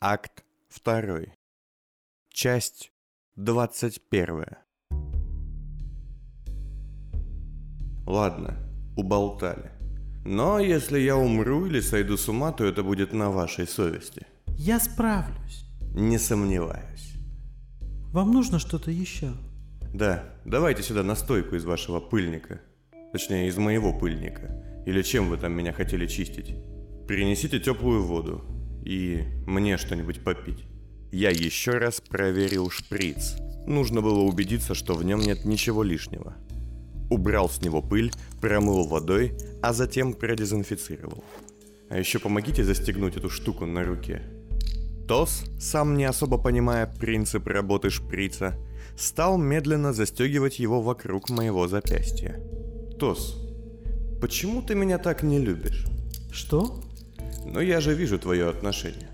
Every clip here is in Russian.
Акт 2. Часть 21. Ладно, уболтали. Но если я умру или сойду с ума, то это будет на вашей совести. Я справлюсь. Не сомневаюсь. Вам нужно что-то еще? Да, давайте сюда настойку из вашего пыльника. Точнее, из моего пыльника. Или чем вы там меня хотели чистить. Принесите теплую воду. И мне что-нибудь попить. Я еще раз проверил шприц. Нужно было убедиться, что в нем нет ничего лишнего. Убрал с него пыль, промыл водой, а затем продезинфицировал. А еще помогите застегнуть эту штуку на руке. Тос, сам не особо понимая принцип работы шприца, стал медленно застегивать его вокруг моего запястья. Тос, почему ты меня так не любишь? Что? Но я же вижу твое отношение.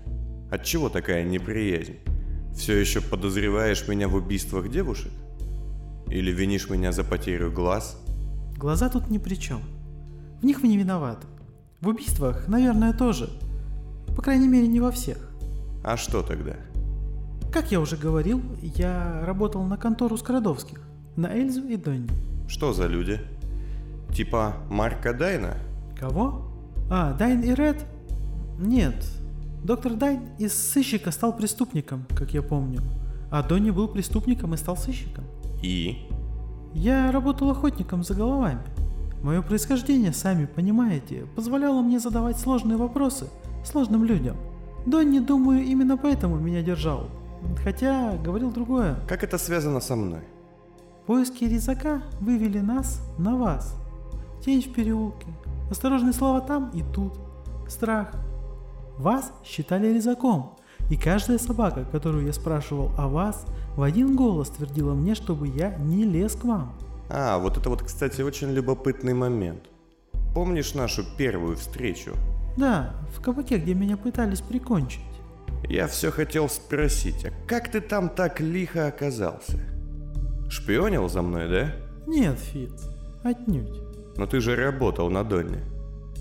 Отчего такая неприязнь? Все еще подозреваешь меня в убийствах девушек? Или винишь меня за потерю глаз? Глаза тут ни при чем. В них вы не виноваты. В убийствах, наверное, тоже. По крайней мере, не во всех. А что тогда? Как я уже говорил, я работал на контору Скородовских. На Эльзу и Донни. Что за люди? Типа Марка Дайна? Кого? А, Дайн и Ред? Нет. Доктор Дайн из сыщика стал преступником, как я помню. А Донни был преступником и стал сыщиком. И? Я работал охотником за головами. Мое происхождение, сами понимаете, позволяло мне задавать сложные вопросы сложным людям. Донни, думаю, именно поэтому меня держал. Хотя говорил другое. Как это связано со мной? Поиски резака вывели нас на вас. Тень в переулке. Осторожные слова там и тут. Страх. Вас считали резаком. И каждая собака, которую я спрашивал о вас, в один голос твердила мне, чтобы я не лез к вам. А, вот это вот, кстати, очень любопытный момент. Помнишь нашу первую встречу? Да, в кабаке, где меня пытались прикончить. Я все хотел спросить, а как ты там так лихо оказался? Шпионил за мной, да? Нет, Фиц, отнюдь. Но ты же работал на Донне.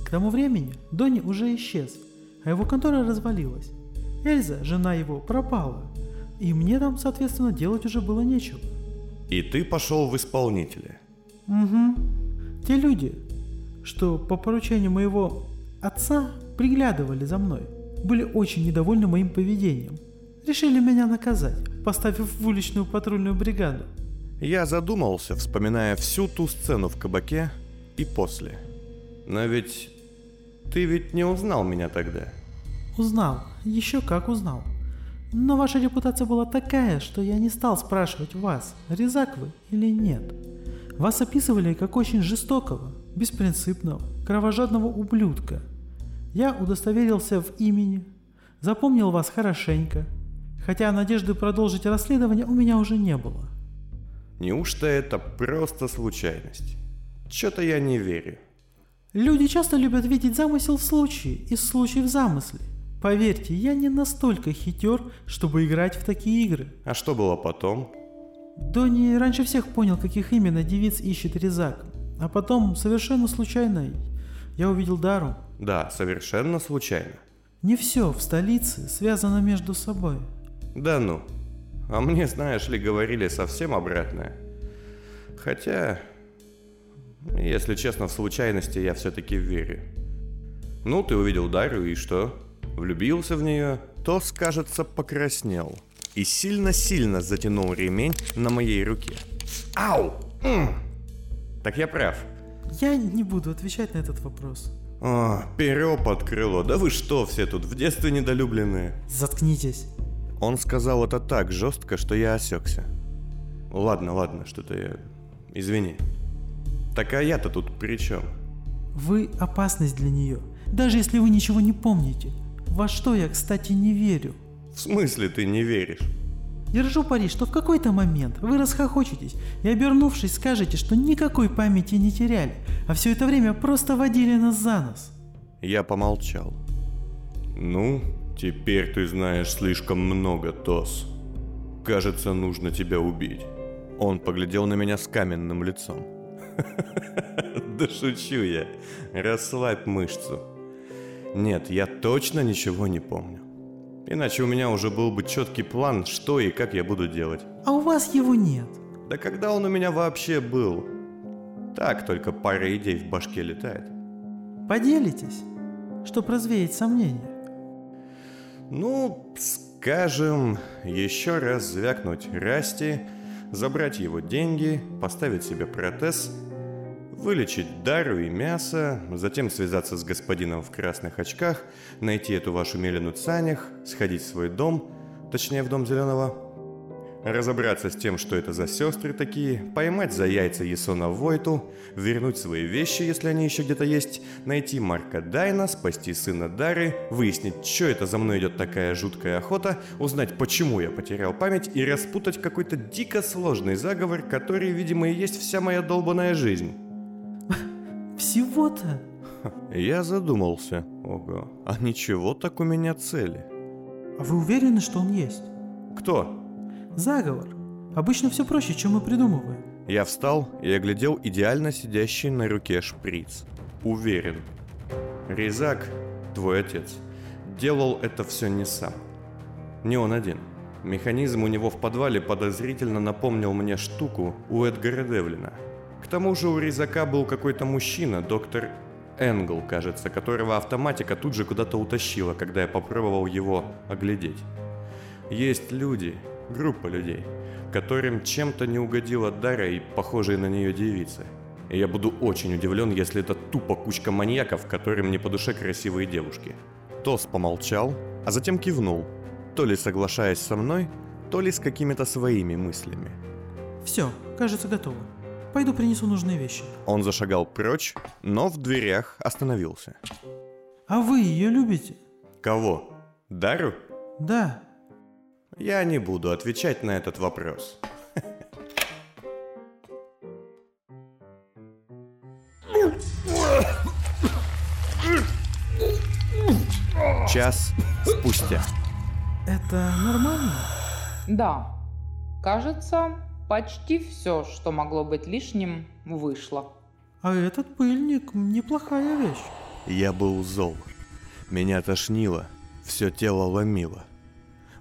К тому времени Донни уже исчез, а его контора развалилась. Эльза, жена его, пропала. И мне там, соответственно, делать уже было нечего. И ты пошел в исполнители. Угу. Те люди, что по поручению моего отца приглядывали за мной, были очень недовольны моим поведением. Решили меня наказать, поставив в уличную патрульную бригаду. Я задумался, вспоминая всю ту сцену в кабаке и после. Но ведь ты ведь не узнал меня тогда. Узнал, еще как узнал. Но ваша репутация была такая, что я не стал спрашивать вас, резак вы или нет. Вас описывали как очень жестокого, беспринципного, кровожадного ублюдка. Я удостоверился в имени, запомнил вас хорошенько, хотя надежды продолжить расследование у меня уже не было. Неужто это просто случайность? Чё-то я не верю. Люди часто любят видеть замысел в случае и случай в замысле. Поверьте, я не настолько хитер, чтобы играть в такие игры. А что было потом? Донни раньше всех понял, каких именно девиц ищет Резак. А потом, совершенно случайно, я увидел Дару. Да, совершенно случайно. Не все в столице связано между собой. Да ну. А мне, знаешь ли, говорили совсем обратное. Хотя, если честно, в случайности я все-таки верю. Ну, ты увидел Дарью и что? Влюбился в нее? Тос, кажется, покраснел. И сильно-сильно затянул ремень на моей руке. Ау! М! Так я прав. Я не буду отвечать на этот вопрос. О, перо под крыло. Да вы что все тут, в детстве недолюбленные? Заткнитесь. Он сказал это так жестко, что я осекся. Ладно, ладно, что-то я... Извини. Так а я-то тут при чем? Вы опасность для нее, даже если вы ничего не помните. Во что я, кстати, не верю. В смысле ты не веришь? Держу пари, что в какой-то момент вы расхохочетесь и, обернувшись, скажете, что никакой памяти не теряли, а все это время просто водили нас за нос. Я помолчал. Ну, теперь ты знаешь слишком много, Тос. Кажется, нужно тебя убить. Он поглядел на меня с каменным лицом. Да шучу я. Расслабь мышцу. Нет, я точно ничего не помню. Иначе у меня уже был бы четкий план, что и как я буду делать. А у вас его нет. Да когда он у меня вообще был? Так только пара идей в башке летает. Поделитесь, чтоб развеять сомнения. Ну, скажем, еще раз звякнуть Расти, забрать его деньги, поставить себе протез, вылечить Дару и мясо, затем связаться с господином в красных очках, найти эту вашу Мелену Цанях, сходить в свой дом, точнее в дом Зеленого, разобраться с тем, что это за сестры такие, поймать за яйца Есона Войту, вернуть свои вещи, если они еще где-то есть, найти Марка Дайна, спасти сына Дары, выяснить, что это за мной идет такая жуткая охота, узнать, почему я потерял память и распутать какой-то дико сложный заговор, который, видимо, и есть вся моя долбанная жизнь. Всего-то? Я задумался. Ого, а ничего так у меня цели. А вы уверены, что он есть? Кто? Заговор. Обычно все проще, чем мы придумываем. Я встал и оглядел идеально сидящий на руке шприц. Уверен. Резак, твой отец, делал это все не сам. Не он один. Механизм у него в подвале подозрительно напомнил мне штуку у Эдгара Девлина. К тому же у Резака был какой-то мужчина, доктор Энгл, кажется, которого автоматика тут же куда-то утащила, когда я попробовал его оглядеть. Есть люди, группа людей, которым чем-то не угодила Дара и похожие на нее девицы. И я буду очень удивлен, если это тупо кучка маньяков, которым не по душе красивые девушки. Тос помолчал, а затем кивнул, то ли соглашаясь со мной, то ли с какими-то своими мыслями. Все, кажется, готово. Пойду принесу нужные вещи. Он зашагал прочь, но в дверях остановился. А вы ее любите? Кого? Дару? Да. Я не буду отвечать на этот вопрос. Час спустя. Это нормально? Да, кажется, почти все, что могло быть лишним, вышло. А этот пыльник неплохая вещь. Я был зол. Меня тошнило, все тело ломило.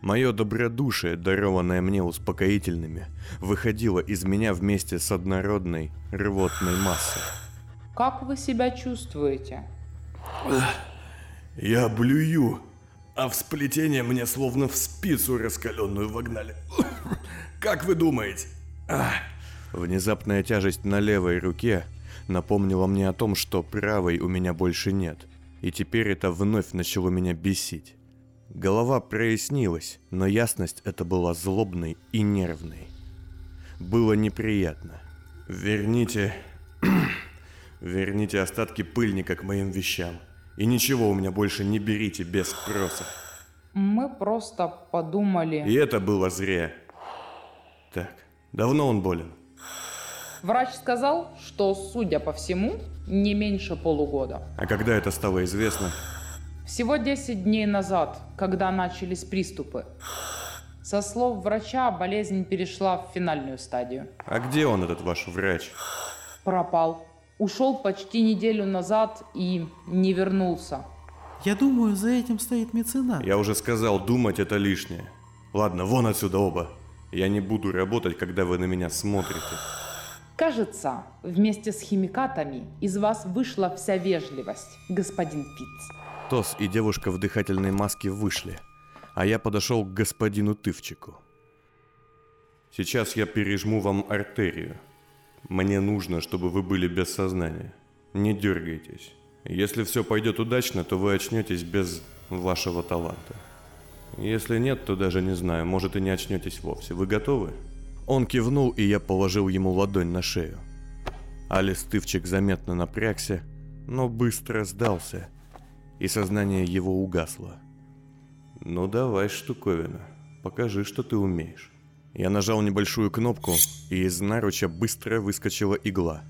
Мое добродушие, дарованное мне успокоительными, выходило из меня вместе с однородной рвотной массой. Как вы себя чувствуете? Я блюю, а в сплетение мне словно в спицу раскаленную вогнали. Как вы думаете? Внезапная тяжесть на левой руке напомнила мне о том, что правой у меня больше нет. И теперь это вновь начало меня бесить. Голова прояснилась, но ясность эта была злобной и нервной. Было неприятно. Верните... Верните остатки пыльника к моим вещам. И ничего у меня больше не берите без спроса. Мы просто подумали... И это было зря. Так, давно он болен? Врач сказал, что, судя по всему, не меньше полугода. А когда это стало известно? Всего 10 дней назад, когда начались приступы. Со слов врача, болезнь перешла в финальную стадию. А где он, этот ваш врач? Пропал. Ушел почти неделю назад и не вернулся. Я думаю, за этим стоит меценат. Я уже сказал, думать это лишнее. Ладно, вон отсюда оба. Я не буду работать, когда вы на меня смотрите. Кажется, вместе с химикатами из вас вышла вся вежливость, господин Фитц. Тос и девушка в дыхательной маске вышли, а я подошел к господину Тывчику. Сейчас я пережму вам артерию. Мне нужно, чтобы вы были без сознания. Не дергайтесь. Если все пойдет удачно, то вы очнетесь без вашего таланта. Если нет, то даже не знаю, может и не очнетесь вовсе. Вы готовы? Он кивнул, и я положил ему ладонь на шею. Алис Тывчик заметно напрягся, но быстро сдался, и сознание его угасло. «Ну давай, штуковина, покажи, что ты умеешь». Я нажал небольшую кнопку, и из наруча быстро выскочила игла.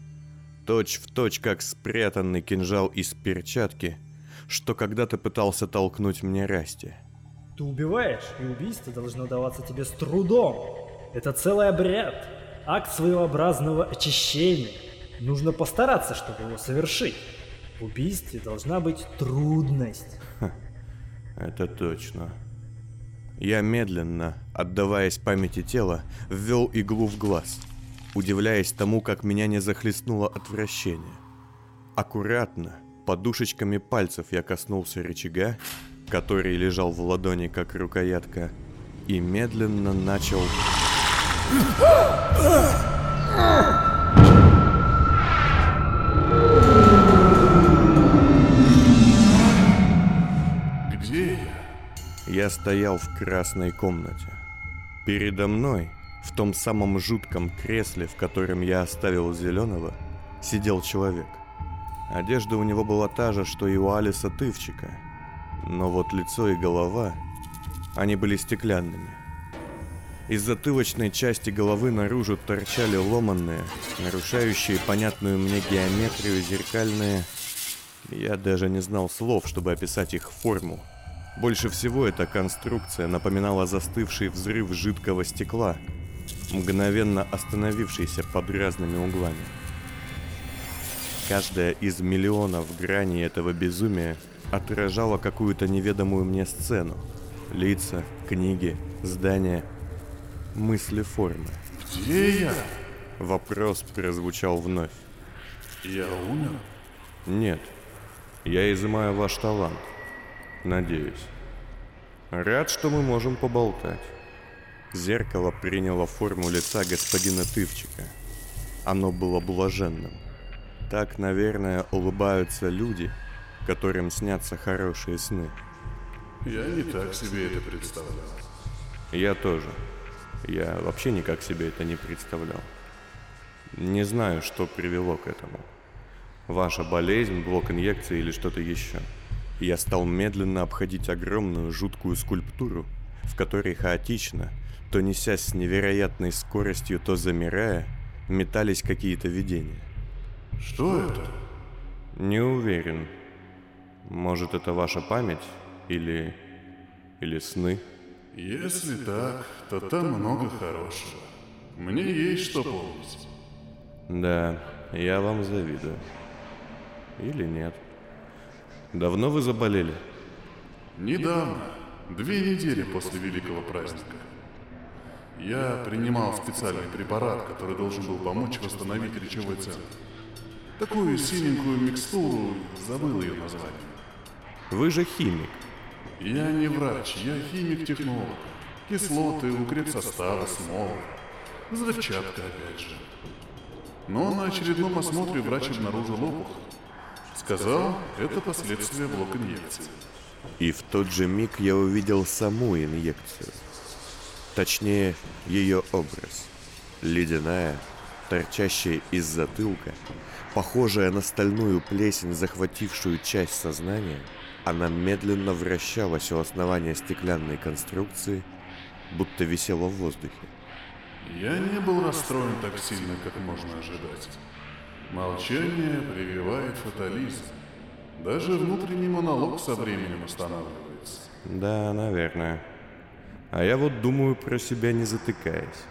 Точь в точь, как спрятанный кинжал из перчатки, что когда-то пытался толкнуть мне Расти. Ты убиваешь, и убийство должно даваться тебе с трудом. Это целый обряд, акт своеобразного очищения. Нужно постараться, чтобы его совершить. В убийстве должна быть трудность. Это точно. Я медленно, отдаваясь памяти тела, ввел иглу в глаз, удивляясь тому, как меня не захлестнуло отвращение. Аккуратно, подушечками пальцев я коснулся рычага, который лежал в ладони как рукоятка, и медленно начал... Я стоял в красной комнате. Передо мной, в том самом жутком кресле, в котором я оставил зеленого, сидел человек. Одежда у него была та же, что и у Алиса Тывчика. Но вот лицо и голова, они были стеклянными. Из затылочной части головы наружу торчали ломанные, нарушающие понятную мне геометрию зеркальные... Я даже не знал слов, чтобы описать их форму. Больше всего эта конструкция напоминала застывший взрыв жидкого стекла, мгновенно остановившийся под разными углами. Каждая из миллионов граней этого безумия отражала какую-то неведомую мне сцену. Лица, книги, здания, мысли формы. Где я? Вопрос прозвучал вновь. Я умер? Нет, я изымаю ваш талант. Надеюсь. Рад, что мы можем поболтать. Зеркало приняло форму лица господина Тывчика. Оно было блаженным. Так, наверное, улыбаются люди, которым снятся хорошие сны. Я не так себе это представлял. Я тоже. Я вообще никак себе это не представлял. Не знаю, что привело к этому. Ваша болезнь, блок инъекции или что-то еще. Я стал медленно обходить огромную жуткую скульптуру, в которой хаотично, то несясь с невероятной скоростью, то замирая, метались какие-то видения. Что это? Не уверен. Может, это ваша память или... или сны? Если так, то там много хорошего. Мне есть что помнить. Да, я вам завидую. Или нет? Давно вы заболели? Недавно, две недели после великого праздника. Я принимал специальный препарат, который должен был помочь восстановить речевой центр. Такую синенькую микстуру, забыл ее название. Вы же химик. Я не врач, я химик-технолог. Кислоты, укрепсоставы, смолы. Взрывчатка, опять же. Но на очередном осмотре врач обнаружил опухоль. Сказал, это последствия блока инъекции. И в тот же миг я увидел саму инъекцию. Точнее, ее образ. Ледяная, торчащая из затылка, похожая на стальную плесень, захватившую часть сознания, она медленно вращалась у основания стеклянной конструкции, будто висела в воздухе. Я не был расстроен так сильно, как можно ожидать. Молчание прививает фатализм. Даже внутренний монолог со временем останавливается. Да, наверное. А я вот думаю про себя не затыкаясь.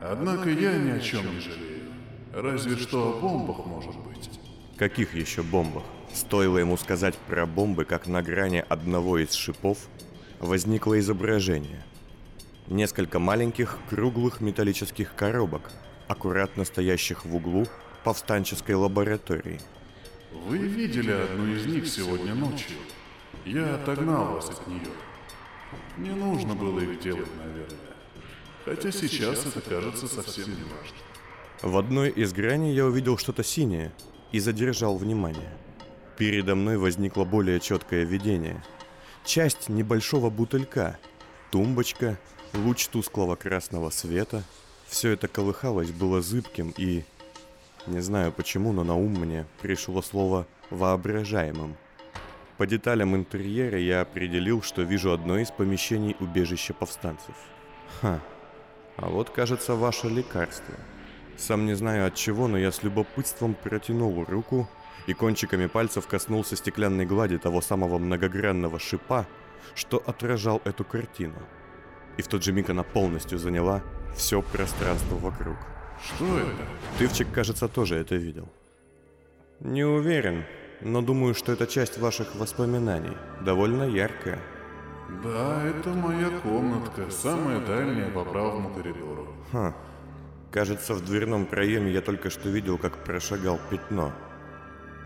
Однако я ни о чем не жалею. Разве что о бомбах, может быть. Каких еще бомбах? Стоило ему сказать про бомбы, как на грани одного из шипов возникло изображение. Несколько маленьких круглых металлических коробок, аккуратно стоящих в углу повстанческой лаборатории. Вы видели одну из них сегодня ночью. Я отогнал вас от нее. Не нужно было их делать, наверное. Хотя сейчас это кажется совсем не важно. В одной из граней я увидел что-то синее и задержал внимание. Передо мной возникло более четкое видение. Часть небольшого бутылька, тумбочка, луч тусклого красного света. Все это колыхалось, было зыбким и... Не знаю почему, но на ум мне пришло слово «воображаемым». По деталям интерьера я определил, что вижу одно из помещений убежища повстанцев. Ха, а вот, кажется, ваше лекарство. Сам не знаю от чего, но я с любопытством протянул руку и кончиками пальцев коснулся стеклянной глади того самого многогранного шипа, что отражал эту картину. И в тот же миг она полностью заняла все пространство вокруг. Что это? Тывчик, кажется, тоже это видел. Не уверен, но думаю, что это часть ваших воспоминаний, довольно яркая. Да, это моя комнатка, самая дальняя по правому коридору. Ха. Кажется, в дверном проеме я только что видел, как прошагал пятно.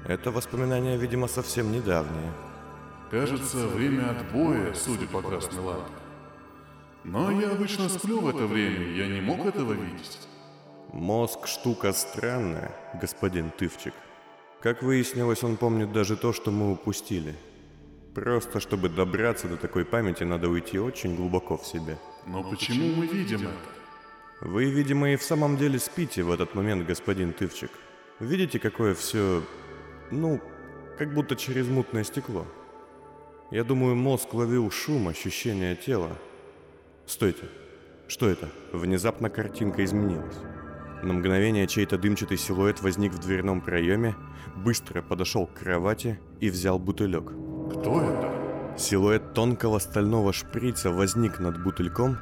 Это воспоминание, видимо, совсем недавнее. Кажется, время отбоя, судя по красной лампе. Но я обычно сплю в это время, я не мог этого видеть. Мозг штука странная, господин Тывчик. Как выяснилось, он помнит даже то, что мы упустили. Просто чтобы добраться до такой памяти, надо уйти очень глубоко в себя. Но почему мы видим это? Вы, видимо, и в самом деле спите в этот момент, господин Тывчик. Видите, какое все, ну, как будто через мутное стекло. Я думаю, мозг ловил шум, ощущение тела. Стойте. Что это? Внезапно картинка изменилась. На мгновение чей-то дымчатый силуэт возник в дверном проеме, быстро подошел к кровати и взял бутылек. Кто это? Силуэт тонкого стального шприца возник над бутыльком,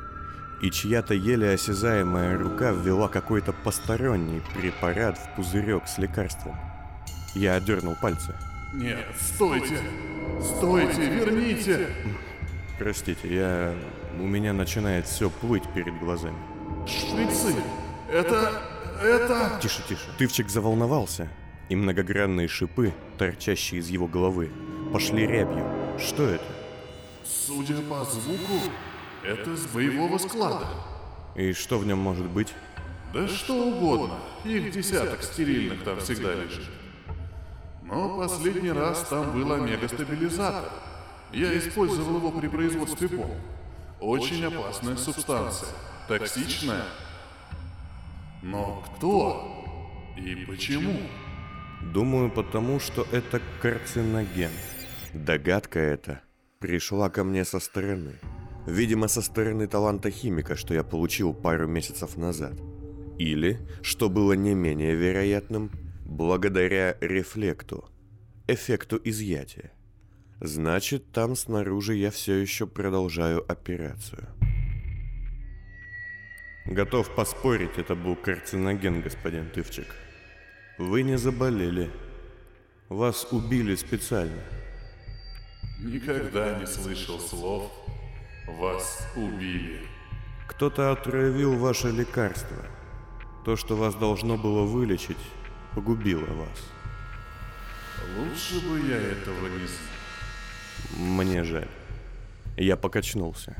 и чья-то еле осязаемая рука ввела какой-то посторонний препарат в пузырек с лекарством. Я отдернул пальцы. Нет, стойте! Стойте, верните! Простите, я... У меня начинает все плыть перед глазами. Шприцы! Это... это... Тише, тише. Тывчик заволновался, и многогранные шипы, торчащие из его головы, пошли рябью. Что это? Судя по звуку, это с боевого склада. И что в нем может быть? Да что угодно. Их десяток стерильных там всегда лежит. Но последний раз там был омега-стабилизатор. Я использовал его при производстве бомб. Очень опасная субстанция. Токсичная. Но кто? И почему? Думаю, потому что это карциноген. Догадка эта пришла ко мне со стороны. Видимо, со стороны таланта химика, что я получил пару месяцев назад. Или, что было не менее вероятным, благодаря рефлекту, эффекту изъятия. Значит, там снаружи я все еще продолжаю операцию. Готов поспорить, это был карциноген, господин Тывчик. Вы не заболели. Вас убили специально. Никогда не слышал слов «вас убили». Кто-то отравил ваше лекарство. То, что вас должно было вылечить, погубило вас. Лучше бы я этого не знал. Мне жаль. Я покачнулся.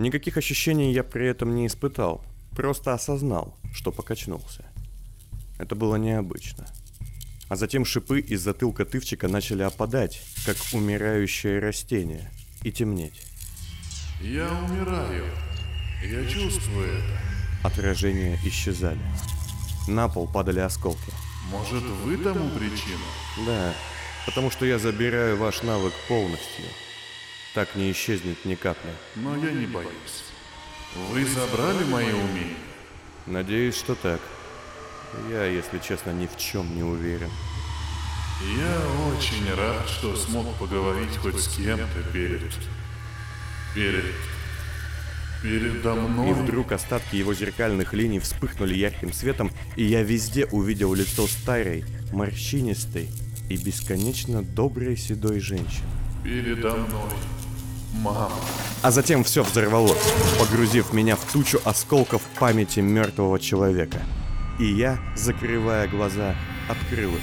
Никаких ощущений я при этом не испытал, просто осознал, что покачнулся. Это было необычно. А затем шипы из затылка тывчика начали опадать, как умирающее растение, и темнеть. Я умираю. Я чувствую это. Отражения исчезали. На пол падали осколки. Может, вы тому причина? Да, потому что я забираю ваш навык полностью. Так не исчезнет ни капли. Но я не боюсь. Вы забрали мои умения? Надеюсь, что так. Я, если честно, ни в чем не уверен. Я очень рад, что смог поговорить хоть с кем-то перед... Перед... Передо мной. И вдруг остатки его зеркальных линий вспыхнули ярким светом, и я везде увидел лицо старой, морщинистой и бесконечно доброй седой женщины. Передо мной. Мама. А затем все взорвалось, погрузив меня в тучу осколков памяти мертвого человека. И я, закрывая глаза, открыл их.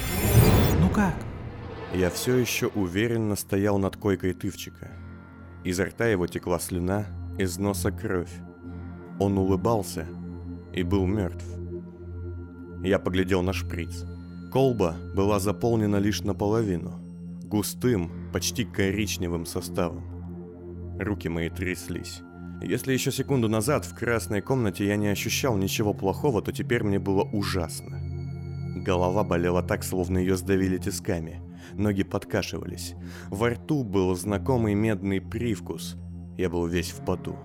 Ну как? Я все еще уверенно стоял над койкой тывчика. Изо рта его текла слюна, из носа кровь. Он улыбался и был мертв. Я поглядел на шприц. Колба была заполнена лишь наполовину, густым, почти коричневым составом. Руки мои тряслись. Если еще секунду назад в красной комнате я не ощущал ничего плохого, то теперь мне было ужасно. Голова болела так, словно ее сдавили тисками. Ноги подкашивались. Во рту был знакомый медный привкус. Я был весь в поту.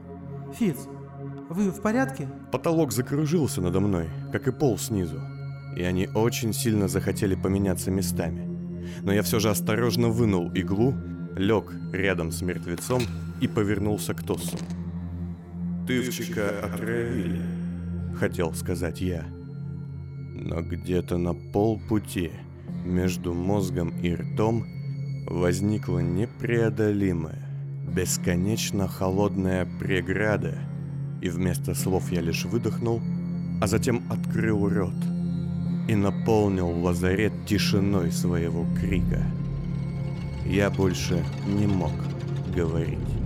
Фиц, вы в порядке? Потолок закружился надо мной, как и пол снизу. И они очень сильно захотели поменяться местами. Но я все же осторожно вынул иглу, лег рядом с мертвецом и повернулся к Тосу. «Тывчика отравили», — хотел сказать я. Но где-то на полпути между мозгом и ртом возникла непреодолимая, Бесконечно холодная преграда. И вместо слов я лишь выдохнул, а затем открыл рот и наполнил лазарет тишиной своего крика. Я больше не мог говорить.